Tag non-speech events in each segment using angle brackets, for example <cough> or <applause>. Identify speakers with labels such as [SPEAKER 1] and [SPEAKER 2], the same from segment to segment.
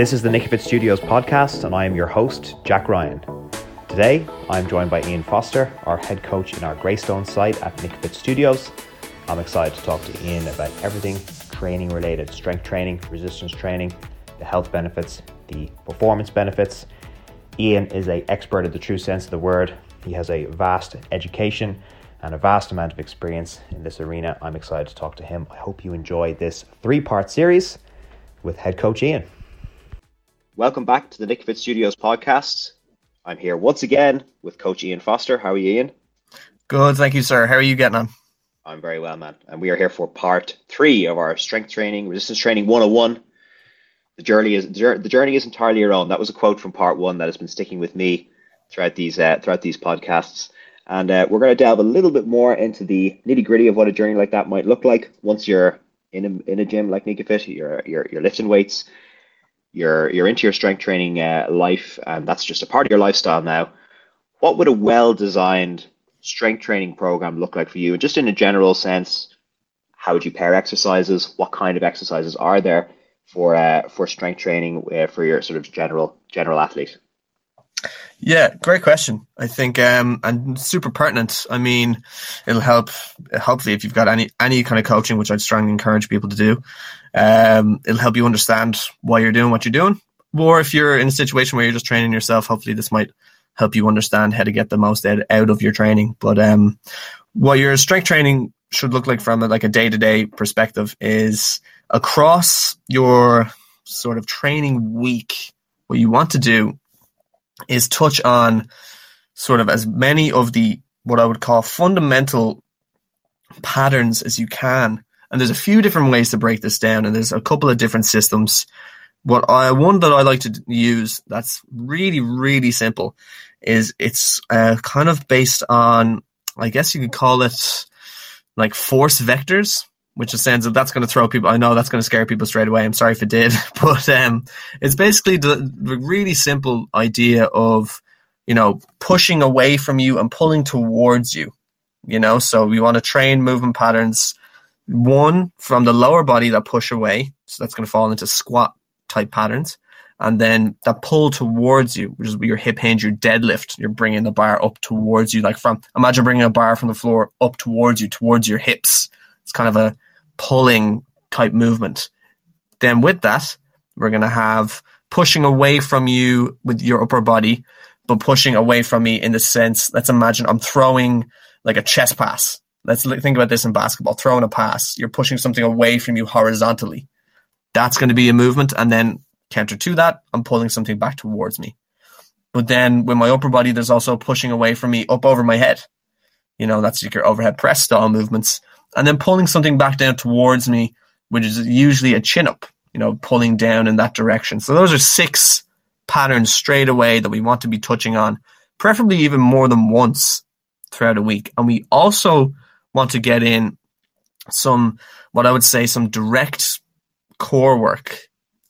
[SPEAKER 1] This is the Nikafit Studios podcast, and I am your host, Jack Ryan. Today, I'm joined by Ian Foster, our head coach in our Greystone site at Nikafit Studios. I'm excited to talk to Ian about everything training related strength training, resistance training, the health benefits, the performance benefits. Ian is an expert in the true sense of the word. He has a vast education and a vast amount of experience in this arena. I'm excited to talk to him. I hope you enjoy this three part series with head coach Ian. Welcome back to the Nikafit Studios podcast. I'm here once again with Coach Ian Foster. How are you, Ian?
[SPEAKER 2] Good, thank you, sir. How are you getting on?
[SPEAKER 1] I'm very well, man. And we are here for part three of our strength training, resistance training 101. The journey is the journey is entirely your own. That was a quote from part one that has been sticking with me throughout these uh, throughout these podcasts. And uh, we're going to delve a little bit more into the nitty gritty of what a journey like that might look like once you're in a, in a gym like Nikafit, you're, you're, you're lifting weights, you're you're into your strength training uh, life, and that's just a part of your lifestyle now. What would a well-designed strength training program look like for you? And just in a general sense, how would you pair exercises? What kind of exercises are there for uh, for strength training uh, for your sort of general general athlete?
[SPEAKER 2] Yeah, great question. I think um and super pertinent. I mean, it'll help hopefully if you've got any any kind of coaching, which I'd strongly encourage people to do. Um, it'll help you understand why you're doing what you're doing. Or if you're in a situation where you're just training yourself, hopefully this might help you understand how to get the most out, of your training. But um, what your strength training should look like from a, like a day to day perspective is across your sort of training week. What you want to do is touch on sort of as many of the what I would call fundamental patterns as you can. And there's a few different ways to break this down, and there's a couple of different systems. What I one that I like to use that's really really simple is it's uh, kind of based on I guess you could call it like force vectors which is sounds that that's going to throw people. I know that's going to scare people straight away. I'm sorry if it did, <laughs> but um, it's basically the, the really simple idea of you know pushing away from you and pulling towards you. You know, so we want to train movement patterns. One from the lower body that push away, so that's going to fall into squat type patterns, and then that pull towards you, which is your hip hinge, your deadlift. You're bringing the bar up towards you, like from imagine bringing a bar from the floor up towards you, towards your hips. It's kind of a pulling type movement. Then with that, we're going to have pushing away from you with your upper body, but pushing away from me in the sense, let's imagine I'm throwing like a chest pass. Let's think about this in basketball, throwing a pass. You're pushing something away from you horizontally. That's going to be a movement. And then counter to that, I'm pulling something back towards me. But then with my upper body, there's also pushing away from me up over my head. You know, that's like your overhead press style movements and then pulling something back down towards me, which is usually a chin up, you know, pulling down in that direction. So those are six patterns straight away that we want to be touching on, preferably even more than once throughout a week. And we also want to get in some, what I would say, some direct core work.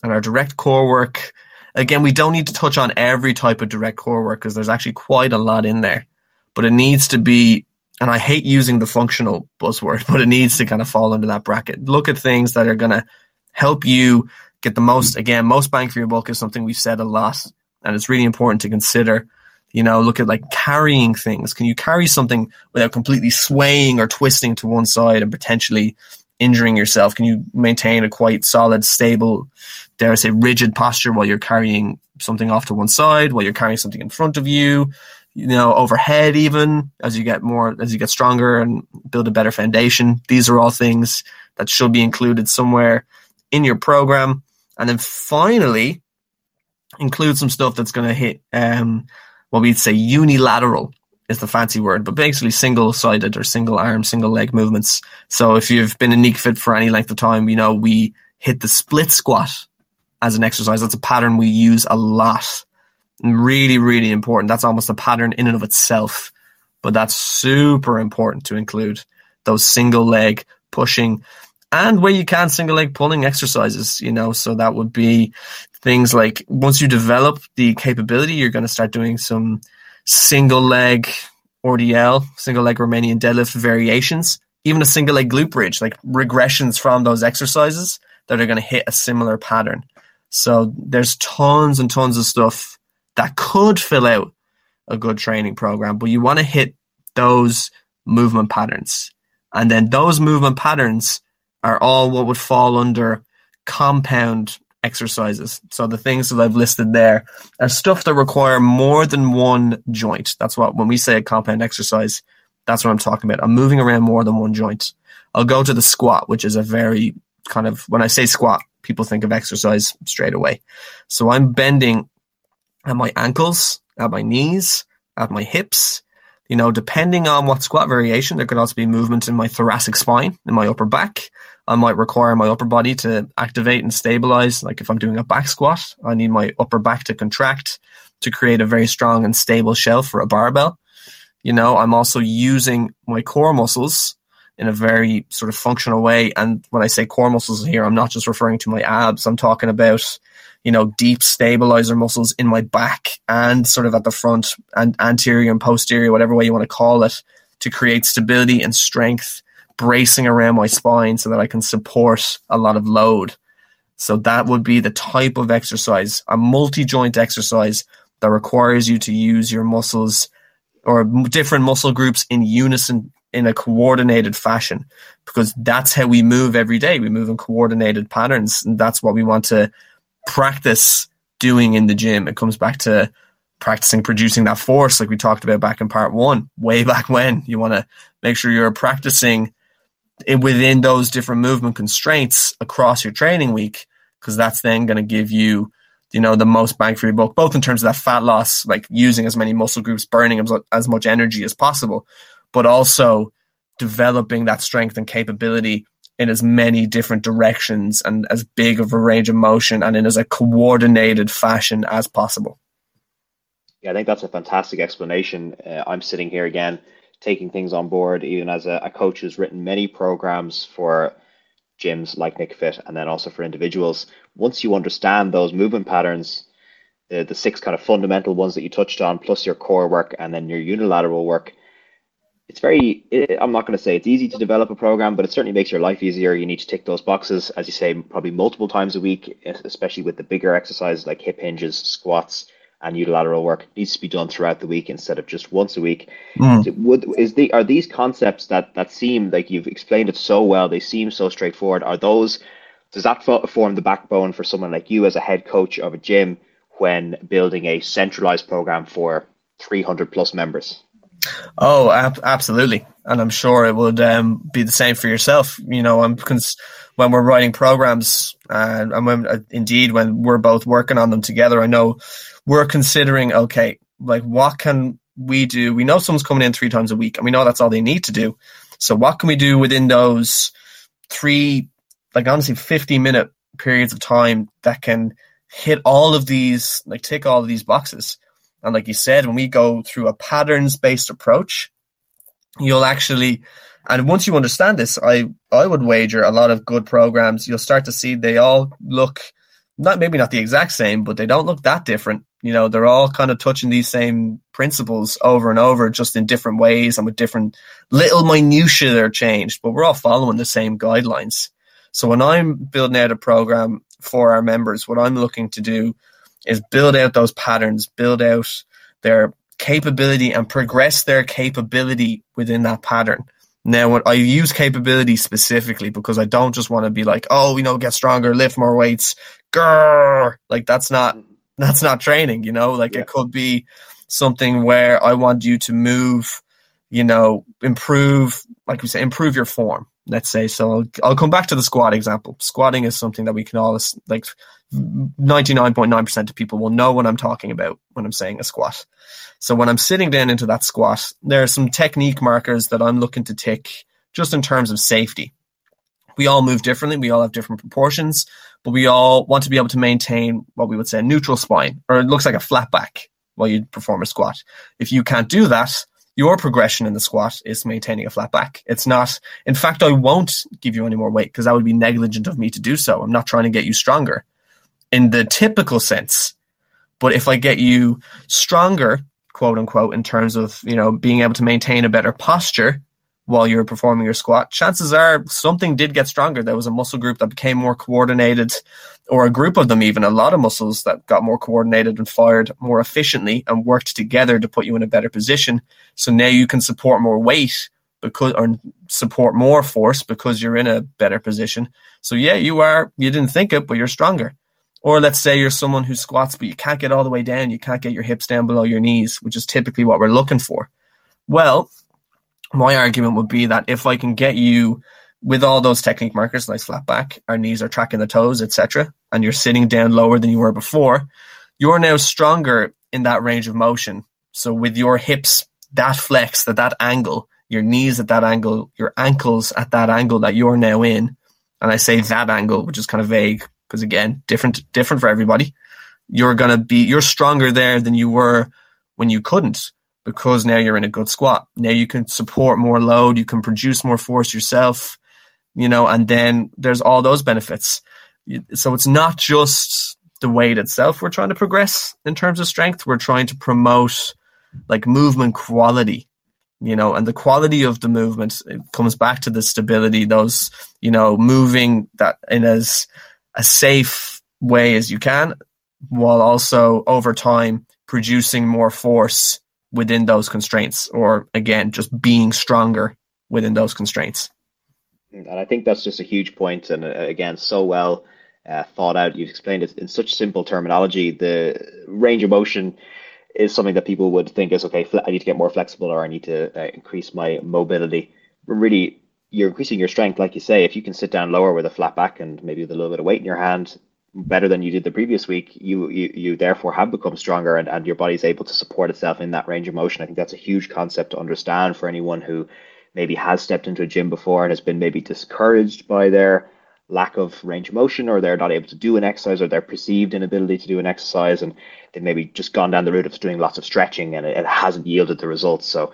[SPEAKER 2] And our direct core work, again, we don't need to touch on every type of direct core work because there's actually quite a lot in there, but it needs to be and I hate using the functional buzzword, <laughs> but it needs to kind of fall under that bracket. Look at things that are going to help you get the most, again, most bang for your buck is something we've said a lot. And it's really important to consider, you know, look at like carrying things. Can you carry something without completely swaying or twisting to one side and potentially injuring yourself? Can you maintain a quite solid, stable, dare I say, rigid posture while you're carrying something off to one side, while you're carrying something in front of you? You know, overhead even as you get more, as you get stronger and build a better foundation. These are all things that should be included somewhere in your program. And then finally, include some stuff that's going to hit um, what we'd say unilateral is the fancy word, but basically single sided or single arm, single leg movements. So if you've been in Nikafit for any length of time, you know, we hit the split squat as an exercise. That's a pattern we use a lot really, really important. That's almost a pattern in and of itself, but that's super important to include those single leg pushing and where you can single leg pulling exercises, you know, so that would be things like once you develop the capability, you're going to start doing some single leg RDL, single leg Romanian deadlift variations, even a single leg glute bridge, like regressions from those exercises that are going to hit a similar pattern. So there's tons and tons of stuff that could fill out a good training program, but you want to hit those movement patterns. And then those movement patterns are all what would fall under compound exercises. So the things that I've listed there are stuff that require more than one joint. That's what, when we say a compound exercise, that's what I'm talking about. I'm moving around more than one joint. I'll go to the squat, which is a very kind of, when I say squat, people think of exercise straight away. So I'm bending at my ankles, at my knees, at my hips. You know, depending on what squat variation, there could also be movement in my thoracic spine, in my upper back. I might require my upper body to activate and stabilize. Like if I'm doing a back squat, I need my upper back to contract to create a very strong and stable shelf for a barbell. You know, I'm also using my core muscles in a very sort of functional way. And when I say core muscles here, I'm not just referring to my abs. I'm talking about, you know, deep stabilizer muscles in my back and sort of at the front and anterior and posterior, whatever way you want to call it, to create stability and strength bracing around my spine so that I can support a lot of load. So that would be the type of exercise, a multi-joint exercise that requires you to use your muscles or different muscle groups in unison in a coordinated fashion because that's how we move every day. We move in coordinated patterns and that's what we want to practice doing in the gym. It comes back to practicing producing that force like we talked about back in part 1 way back when. You want to make sure you're practicing within those different movement constraints across your training week, because that's then going to give you, you know, the most bang for your buck, both in terms of that fat loss, like using as many muscle groups, burning as much energy as possible, but also developing that strength and capability in as many different directions and as big of a range of motion and in as a coordinated fashion as possible.
[SPEAKER 1] Yeah, I think that's a fantastic explanation. Uh, I'm sitting here again taking things on board, even as a, a coach who's written many programs for gyms like Nikafit and then also for individuals. Once you understand those movement patterns, the, the six kind of fundamental ones that you touched on, plus your core work and then your unilateral work, it's very, it, I'm not going to say it's easy to develop a program, but it certainly makes your life easier. You need to tick those boxes, as you say, probably multiple times a week, especially with the bigger exercises like hip hinges, squats, and unilateral work needs to be done throughout the week instead of just once a week. Mm. Would is the are these concepts that that seem like you've explained it so well? They seem so straightforward. Are those does that form the backbone for someone like you as a head coach of a gym when building a centralized program for 300 plus members?
[SPEAKER 2] Oh, ab- absolutely, and I'm sure it would um, be the same for yourself. You know, I'm cons- when we're writing programs, uh, and when uh, indeed when we're both working on them together, I know we're considering okay, like what can we do? We know someone's coming in three times a week, and we know that's all they need to do. So what can we do within those three, like honestly, fifty minute periods of time that can hit all of these, like tick all of these boxes? And like you said, when we go through a patterns based approach, you'll actually and once you understand this, I I would wager a lot of good programs you'll start to see they all look not maybe not the exact same, but they don't look that different. You know, they're all kind of touching these same principles over and over, just in different ways and with different little minutiae that are changed, but we're all following the same guidelines. So when I'm building out a program for our members, what I'm looking to do is build out those patterns, build out their capability and progress their capability within that pattern. Now, what I use capability specifically because I don't just want to be like, oh, you know, get stronger, lift more weights, grrr. Like that's not that's not training, you know. Like yeah. it could be something where I want you to move, you know, improve, like we say, improve your form. Let's say. So I'll, I'll come back to the squat example. Squatting is something that we can all like 99.9% of people will know what I'm talking about when I'm saying a squat. So when I'm sitting down into that squat, there are some technique markers that I'm looking to tick just in terms of safety. We all move differently. We all have different proportions, but we all want to be able to maintain what we would say a neutral spine, or it looks like a flat back while you perform a squat. If you can't do that, your progression in the squat is maintaining a flat back. It's not, in fact, I won't give you any more weight because that would be negligent of me to do so. I'm not trying to get you stronger in the typical sense. But if I get you stronger, quote unquote, in terms of, you know, being able to maintain a better posture while you're performing your squat, chances are something did get stronger. There was a muscle group that became more coordinated, or a group of them, even a lot of muscles that got more coordinated and fired more efficiently and worked together to put you in a better position. So now you can support more weight because, or support more force because you're in a better position. So yeah, you are, you didn't think it, but you're stronger. Or let's say you're someone who squats, but you can't get all the way down. You can't get your hips down below your knees, which is typically what we're looking for. Well, my argument would be that if I can get you with all those technique markers, nice flat back, our knees are tracking the toes, etc., and you're sitting down lower than you were before, you're now stronger in that range of motion. So with your hips that flex at that angle, your knees at that angle, your ankles at that angle that you're now in, and I say that angle, which is kind of vague because again, different different for everybody. You're gonna be you're stronger there than you were when you couldn't because now you're in a good squat. Now you can support more load, you can produce more force yourself, you know, and then there's all those benefits. So it's not just the weight itself we're trying to progress in terms of strength, we're trying to promote like movement quality, you know, and the quality of the movement comes back to the stability, those, you know, moving that in as a safe way as you can, while also over time producing more force within those constraints, or again, just being stronger within those constraints.
[SPEAKER 1] And I think that's just a huge point, and uh, again, so well uh, thought out. You've explained it in such simple terminology. The range of motion is something that people would think is okay. I need to get more flexible, or I need to uh, increase my mobility. Really, you're increasing your strength, like you say. If you can sit down lower with a flat back and maybe with a little bit of weight in your hand, better than you did the previous week, you you, you therefore have become stronger and, and your body's able to support itself in that range of motion. I think that's a huge concept to understand for anyone who maybe has stepped into a gym before and has been maybe discouraged by their lack of range of motion or they're not able to do an exercise or their perceived inability to do an exercise and they've maybe just gone down the route of doing lots of stretching and it, it hasn't yielded the results. So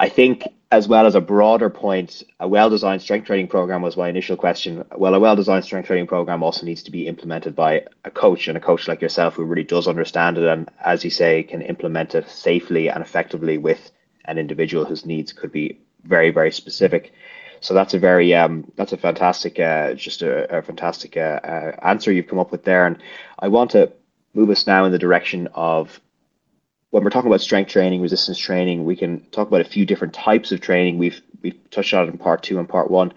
[SPEAKER 1] I think, as well as a broader point, a well designed strength training program was my initial question. Well, a well designed strength training program also needs to be implemented by a coach and a coach like yourself who really does understand it and, as you say, can implement it safely and effectively with an individual whose needs could be very, very specific. So that's a very um, that's a fantastic uh, just a, a fantastic uh, uh, answer you've come up with there, and I want to move us now in the direction of when we're talking about strength training, resistance training, we can talk about a few different types of training. We've we've touched on it in part two and part one.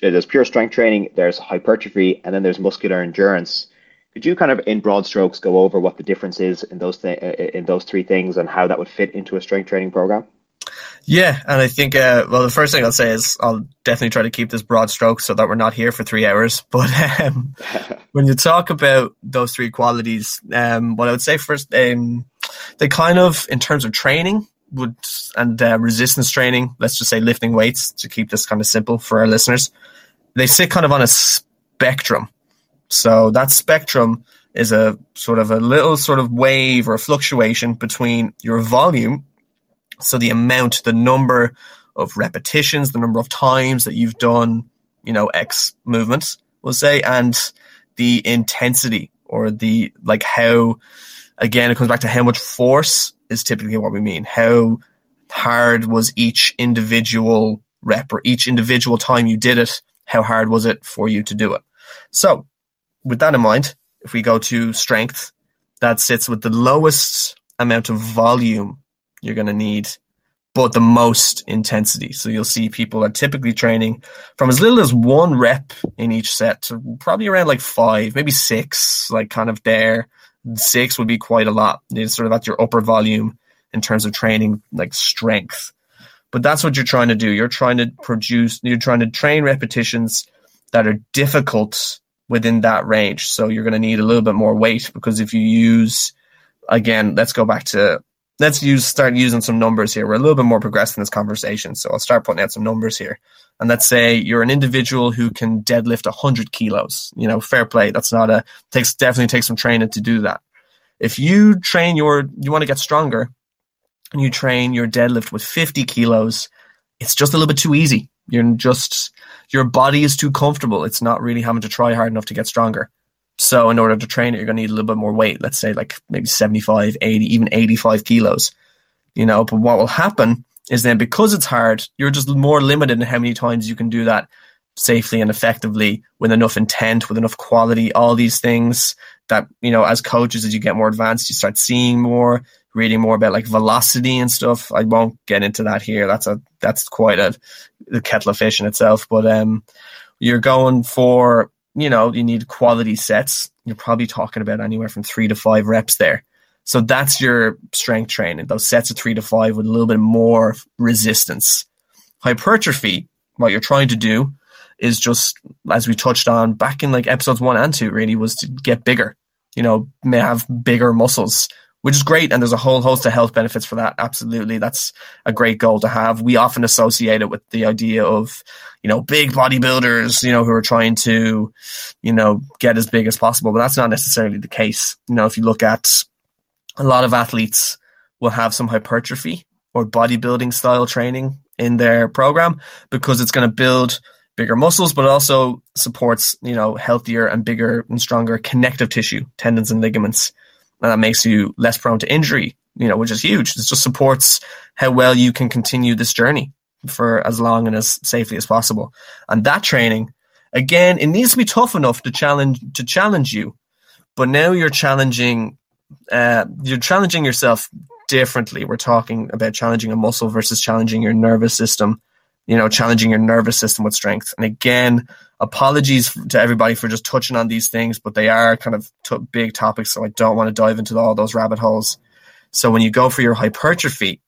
[SPEAKER 1] There's pure strength training, there's hypertrophy, and then there's muscular endurance. Could you kind of, in broad strokes, go over what the difference is in those th- in those three things and how that would fit into a strength training program?
[SPEAKER 2] Yeah, and I think uh, well, the first thing I'll say is I'll definitely try to keep this broad stroke so that we're not here for three hours. <laughs> But um, <laughs> when you talk about those three qualities, um, what I would say first, um, they kind of, in terms of training, would and uh, resistance training, let's just say lifting weights to keep this kind of simple for our listeners, they sit kind of on a spectrum. So that spectrum is a sort of a little sort of wave or fluctuation between your volume so the amount, the number of repetitions, the number of times that you've done, you know, X movements, we'll say, and the intensity or the like how again it comes back to how much force is typically what we mean. How hard was each individual rep or each individual time you did it, how hard was it for you to do it? So with that in mind, if we go to strength, that sits with the lowest amount of volume you're going to need, but the most intensity. So you'll see people are typically training from as little as one rep in each set to probably around like five, maybe six, like kind of there. Six would be quite a lot. It's sort of at your upper volume in terms of training, like strength. But that's what you're trying to do. You're trying to produce, you're trying to train repetitions that are difficult within that range. So you're going to need a little bit more weight because if you use, again, let's go back to let's use start using some numbers here. We're a little bit more progressed in this conversation, so I'll start putting out some numbers here. And let's say you're an individual who can deadlift hundred kilos. You know, fair play. That's not a takes definitely takes some training to do that. If you train your you want to get stronger, and you train your deadlift with fifty kilos, it's just a little bit too easy. You're just your body is too comfortable. It's not really having to try hard enough to get stronger. So in order to train it, you're going to need a little bit more weight. Let's say like maybe 75, 80, even 85 kilos, you know, but what will happen is then because it's hard, you're just more limited in how many times you can do that safely and effectively with enough intent, with enough quality, all these things that, you know, as coaches, as you get more advanced, you start seeing more, reading more about like velocity and stuff. I won't get into that here. That's a, that's quite a, a kettle of fish in itself, but, um, you're going for, you know, you need quality sets. You're probably talking about anywhere from three to five reps there. So that's your strength training, those sets of three to five with a little bit more resistance. Hypertrophy, what you're trying to do is just, as we touched on back in like episodes one and two, really was to get bigger, you know, may have bigger muscles, which is great. And there's a whole host of health benefits for that. Absolutely. That's a great goal to have. We often associate it with the idea of, you know, big bodybuilders, you know, who are trying to, you know, get as big as possible. But that's not necessarily the case. You know, if you look at a lot of athletes will have some hypertrophy or bodybuilding style training in their program because it's going to build bigger muscles, but also supports, you know, healthier and bigger and stronger connective tissue, tendons and ligaments. And that makes you less prone to injury, you know, which is huge. It just supports how well you can continue this journey for as long and as safely as possible. And that training, again, it needs to be tough enough to challenge to challenge you. But now you're challenging uh, you're challenging yourself differently. We're talking about challenging a muscle versus challenging your nervous system you know, challenging your nervous system with strength. And again, apologies to everybody for just touching on these things, but they are kind of t- big topics, so I don't want to dive into all those rabbit holes. So when you go for your hypertrophy,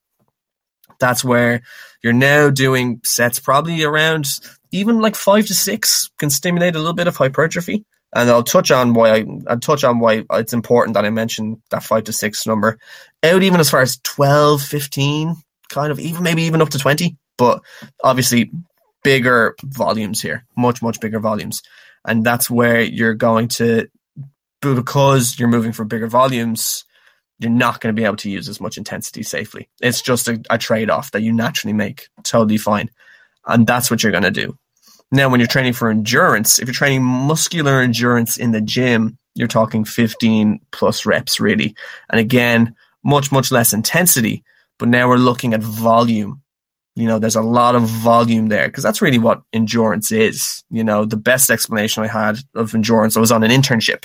[SPEAKER 2] that's where you're now doing sets probably around even like five to six can stimulate a little bit of hypertrophy. And I'll touch on why I, I'll touch on why it's important that I mention that five to six number out even as far as 12, 15, kind of even maybe even up to 20 but obviously bigger volumes here, much, much bigger volumes. And that's where you're going to, because you're moving for bigger volumes, you're not going to be able to use as much intensity safely. It's just a, a trade off that you naturally make. Totally fine. And that's what you're going to do. Now, when you're training for endurance, if you're training muscular endurance in the gym, you're talking 15 plus reps, really. And again, much, much less intensity. But now we're looking at volume you know, there's a lot of volume there because that's really what endurance is. You know, the best explanation I had of endurance, I was on an internship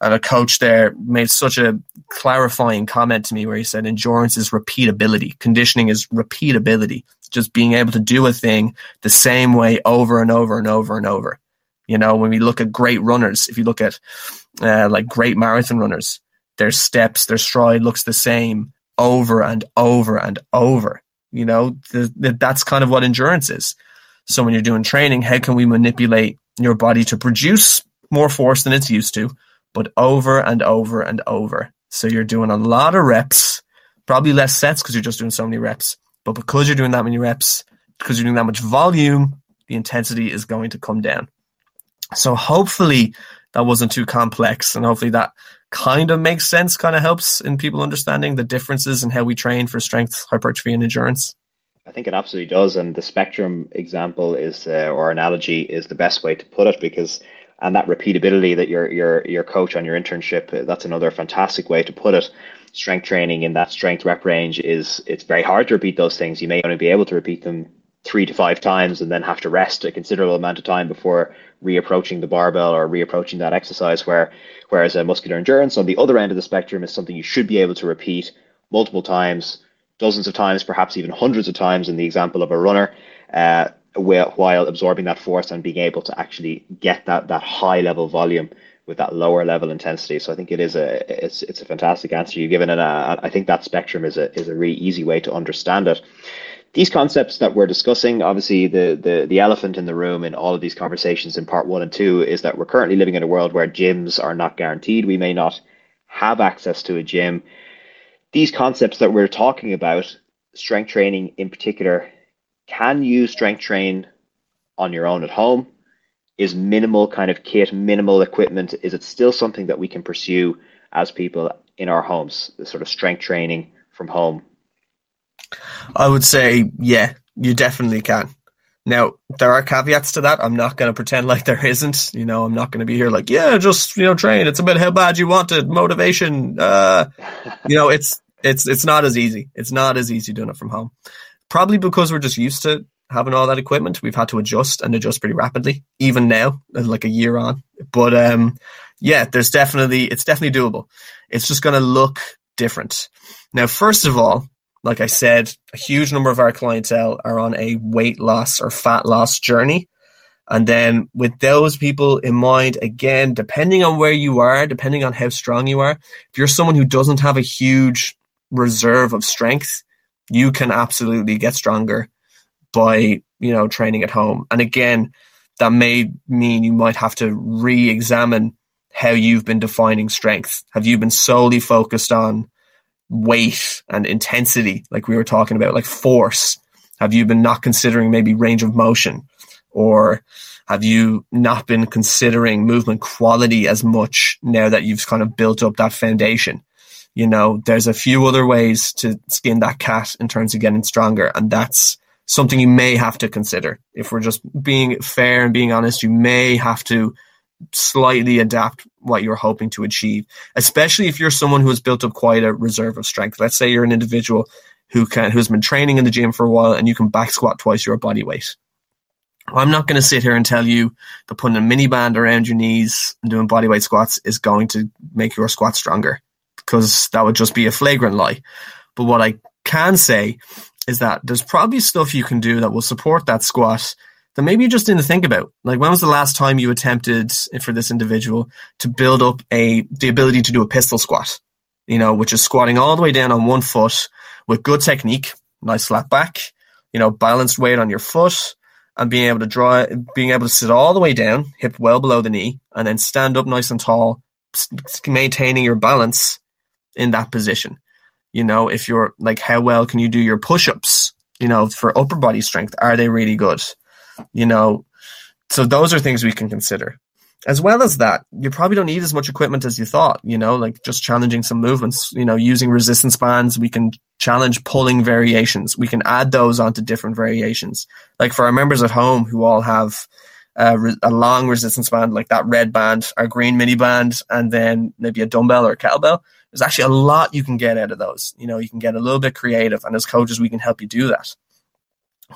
[SPEAKER 2] and a coach there made such a clarifying comment to me where he said endurance is repeatability. Conditioning is repeatability. Just being able to do a thing the same way over and over and over and over. You know, when we look at great runners, if you look at uh, like great marathon runners, their steps, their stride looks the same over and over and over you know, the, that's kind of what endurance is. So when you're doing training, how can we manipulate your body to produce more force than it's used to, but over and over and over? So you're doing a lot of reps, probably less sets because you're just doing so many reps. But because you're doing that many reps, because you're doing that much volume, the intensity is going to come down. So hopefully that wasn't too complex and hopefully that kind of makes sense, kind of helps in people understanding the differences in how we train for strength, hypertrophy, and endurance.
[SPEAKER 1] I think it absolutely does, and the spectrum example is uh, or analogy is the best way to put it because and that repeatability that your your your coach on your internship uh, that's another fantastic way to put it. Strength training in that strength rep range is it's very hard to repeat those things. You may only be able to repeat them three to five times and then have to rest a considerable amount of time before reapproaching the barbell or reapproaching that exercise where whereas a muscular endurance on the other end of the spectrum is something you should be able to repeat multiple times dozens of times perhaps even hundreds of times in the example of a runner uh, while absorbing that force and being able to actually get that that high level volume with that lower level intensity. So I think it is a it's it's a fantastic answer you've given, and uh, I think that spectrum is a is a really easy way to understand it these concepts that we're discussing, obviously the, the, the elephant in the room in all of these conversations in part one and two is that we're currently living in a world where gyms are not guaranteed. We may not have access to a gym. These concepts that we're talking about, strength training in particular, can you strength train on your own at home? Is minimal kind of kit, minimal equipment, is it still something that we can pursue as people in our homes, the sort of strength training from home
[SPEAKER 2] I would say, yeah, you definitely can. Now, there are caveats to that. I'm not going to pretend like there isn't. You know, I'm not going to be here like, yeah, just, you know, train. It's about how bad you want it, motivation. Uh, you know, it's, it's, it's not as easy. It's not as easy doing it from home. Probably because we're just used to having all that equipment, we've had to adjust and adjust pretty rapidly, even now, like a year on. But um, yeah, there's definitely it's definitely doable. It's just going to look different. Now, first of all, like I said, a huge number of our clientele are on a weight loss or fat loss journey. And then with those people in mind, again, depending on where you are, depending on how strong you are, if you're someone who doesn't have a huge reserve of strength, you can absolutely get stronger by, you know, training at home. And again, that may mean you might have to re-examine how you've been defining strength. Have you been solely focused on weight and intensity, like we were talking about, like force? Have you been not considering maybe range of motion? Or have you not been considering movement quality as much now that you've kind of built up that foundation? You know, there's a few other ways to skin that cat in terms of getting stronger, and that's something you may have to consider. If we're just being fair and being honest, you may have to slightly adapt what you're hoping to achieve, especially if you're someone who has built up quite a reserve of strength. Let's say you're an individual who can who's been training in the gym for a while and you can back squat twice your body weight. I'm not going to sit here and tell you that putting a mini band around your knees and doing body weight squats is going to make your squat stronger because that would just be a flagrant lie. But what I can say is that there's probably stuff you can do that will support that squat that maybe you just didn't think about. Like when was the last time you attempted eh, for this individual to build up a the ability to do a pistol squat? You know, which is squatting all the way down on one foot with good technique, nice flat back, you know, balanced weight on your foot, and being able to draw, being able to sit all the way down, hip well below the knee, and then stand up nice and tall, maintaining your balance in that position. You know, if you're like, how well can you do your push ups? You know, for upper body strength, are they really good? You know, so those are things we can consider. As well as that, you probably don't need as much equipment as you thought, you know, like just challenging some movements, you know, using resistance bands, we can challenge pulling variations. We can add those onto different variations. Like for our members at home who all have uh, a, a long resistance band, like that red band, our green mini band, and then maybe a dumbbell or a kettlebell, there's actually a lot you can get out of those. You know, you can get a little bit creative, and as coaches, we can help you do that.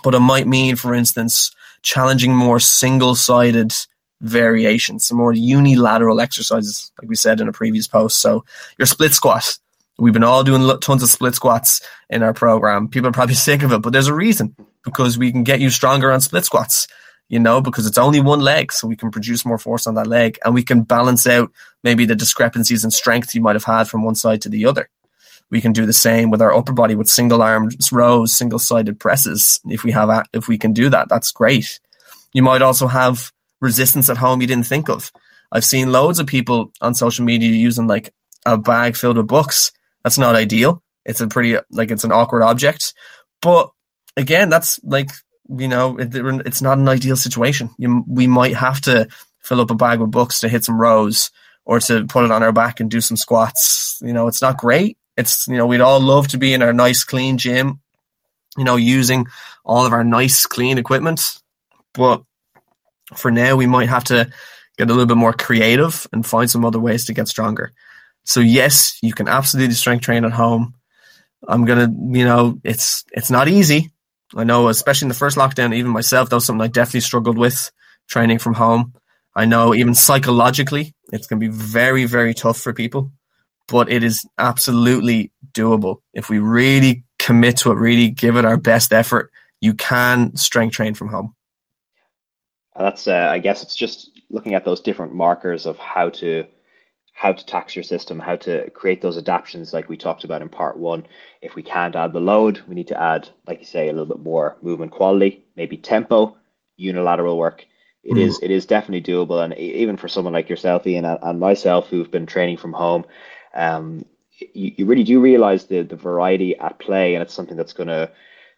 [SPEAKER 2] But it might mean, for instance, challenging more single sided variations, some more unilateral exercises, like we said in a previous post. So your split squat. We've been all doing tons of split squats in our program. People are probably <laughs> sick of it, but there's a reason because we can get you stronger on split squats, you know, because it's only one leg. So we can produce more force on that leg and we can balance out maybe the discrepancies in strength you might have had from one side to the other. We can do the same with our upper body with single armed rows, single sided presses. If we have, if we can do that, that's great. You might also have resistance at home you didn't think of. I've seen loads of people on social media using like a bag filled with books. That's not ideal. It's a pretty, like, it's an awkward object. But again, that's like, you know, it, it's not an ideal situation. You, we might have to fill up a bag with books to hit some rows or to put it on our back and do some squats. You know, it's not great, it's, you know, we'd all love to be in our nice, clean gym, you know, using all of our nice, clean equipment. But for now, we might have to get a little bit more creative and find some other ways to get stronger. So yes, you can absolutely strength train at home. I'm gonna, you know, it's it's not easy. I know, especially in the first lockdown, even myself, that was something I definitely struggled with training from home. I know even psychologically, it's gonna be very, very tough for people but it is absolutely doable. If we really commit to it, really give it our best effort, you can strength train from home.
[SPEAKER 1] That's, uh, I guess, it's just looking at those different markers of how to how to tax your system, how to create those adaptations, like we talked about in part one. If we can't add the load, we need to add, like you say, a little bit more movement quality, maybe tempo, unilateral work. It mm. is it is definitely doable, and even for someone like yourself, Ian, and, and myself, who've been training from home, um, you, you really do realize the the variety at play, and it's something that's going to,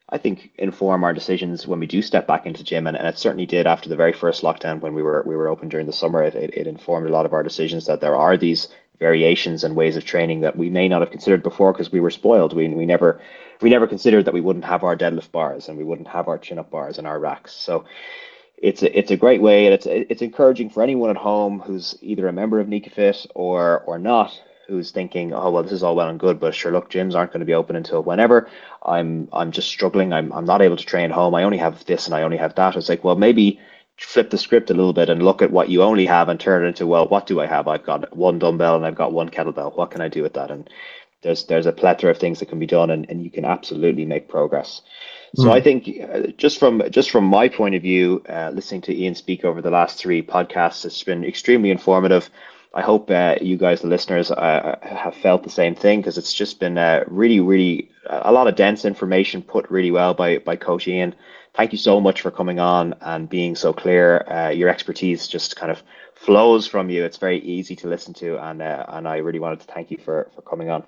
[SPEAKER 1] I think, inform our decisions when we do step back into gym, and, and it certainly did after the very first lockdown when we were we were open during the summer. It, it, it informed a lot of our decisions that there are these variations and ways of training that we may not have considered before because we were spoiled. We we never we never considered that we wouldn't have our deadlift bars and we wouldn't have our chin up bars and our racks. So it's a, it's a great way and it's it's encouraging for anyone at home who's either a member of Nikafit or or not who's thinking, oh well, this is all well and good, but sure, look, gyms aren't going to be open until whenever. I'm I'm just struggling. I'm I'm not able to train home. I only have this and I only have that. It's like, well, maybe flip the script a little bit and look at what you only have and turn it into, well, what do I have? I've got one dumbbell and I've got one kettlebell. What can I do with that? And there's there's a plethora of things that can be done, and, and you can absolutely make progress. So mm. I think uh, just from just from my point of view, uh, listening to Ian speak over the last three podcasts, it's been extremely informative. I hope uh, you guys, the listeners, uh, have felt the same thing because it's just been uh, really, really a lot of dense information put really well by by Coach Ian. Thank you so much for coming on and being so clear. Uh, your expertise just kind of flows from you. It's very easy to listen to, and uh, and I really wanted to thank you for for coming on.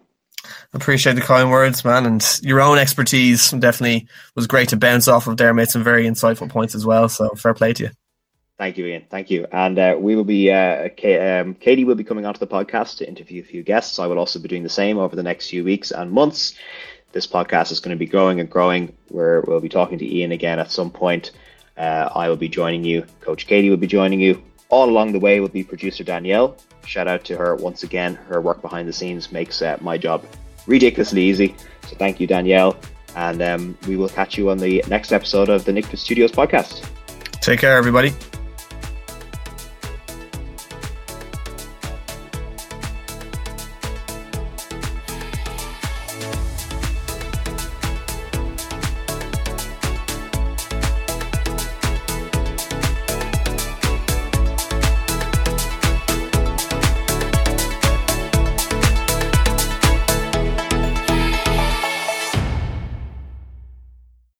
[SPEAKER 2] Appreciate the kind words, man, and your own expertise definitely was great to bounce off of there. Made some very insightful points as well. So fair play to you.
[SPEAKER 1] Thank you, Ian. Thank you. And uh, we will be, uh, um, Katie will be coming onto the podcast to interview a few guests. I will also be doing the same over the next few weeks and months. This podcast is going to be growing and growing. Where we'll be talking to Ian again at some point. Uh, I will be joining you. Coach Katie will be joining you. All along the way will be producer Danielle. Shout out to her once again. Her work behind the scenes makes uh, my job ridiculously easy. So thank you, Danielle. And um, we will catch you on the next episode of the Nick Studios podcast.
[SPEAKER 2] Take care, everybody.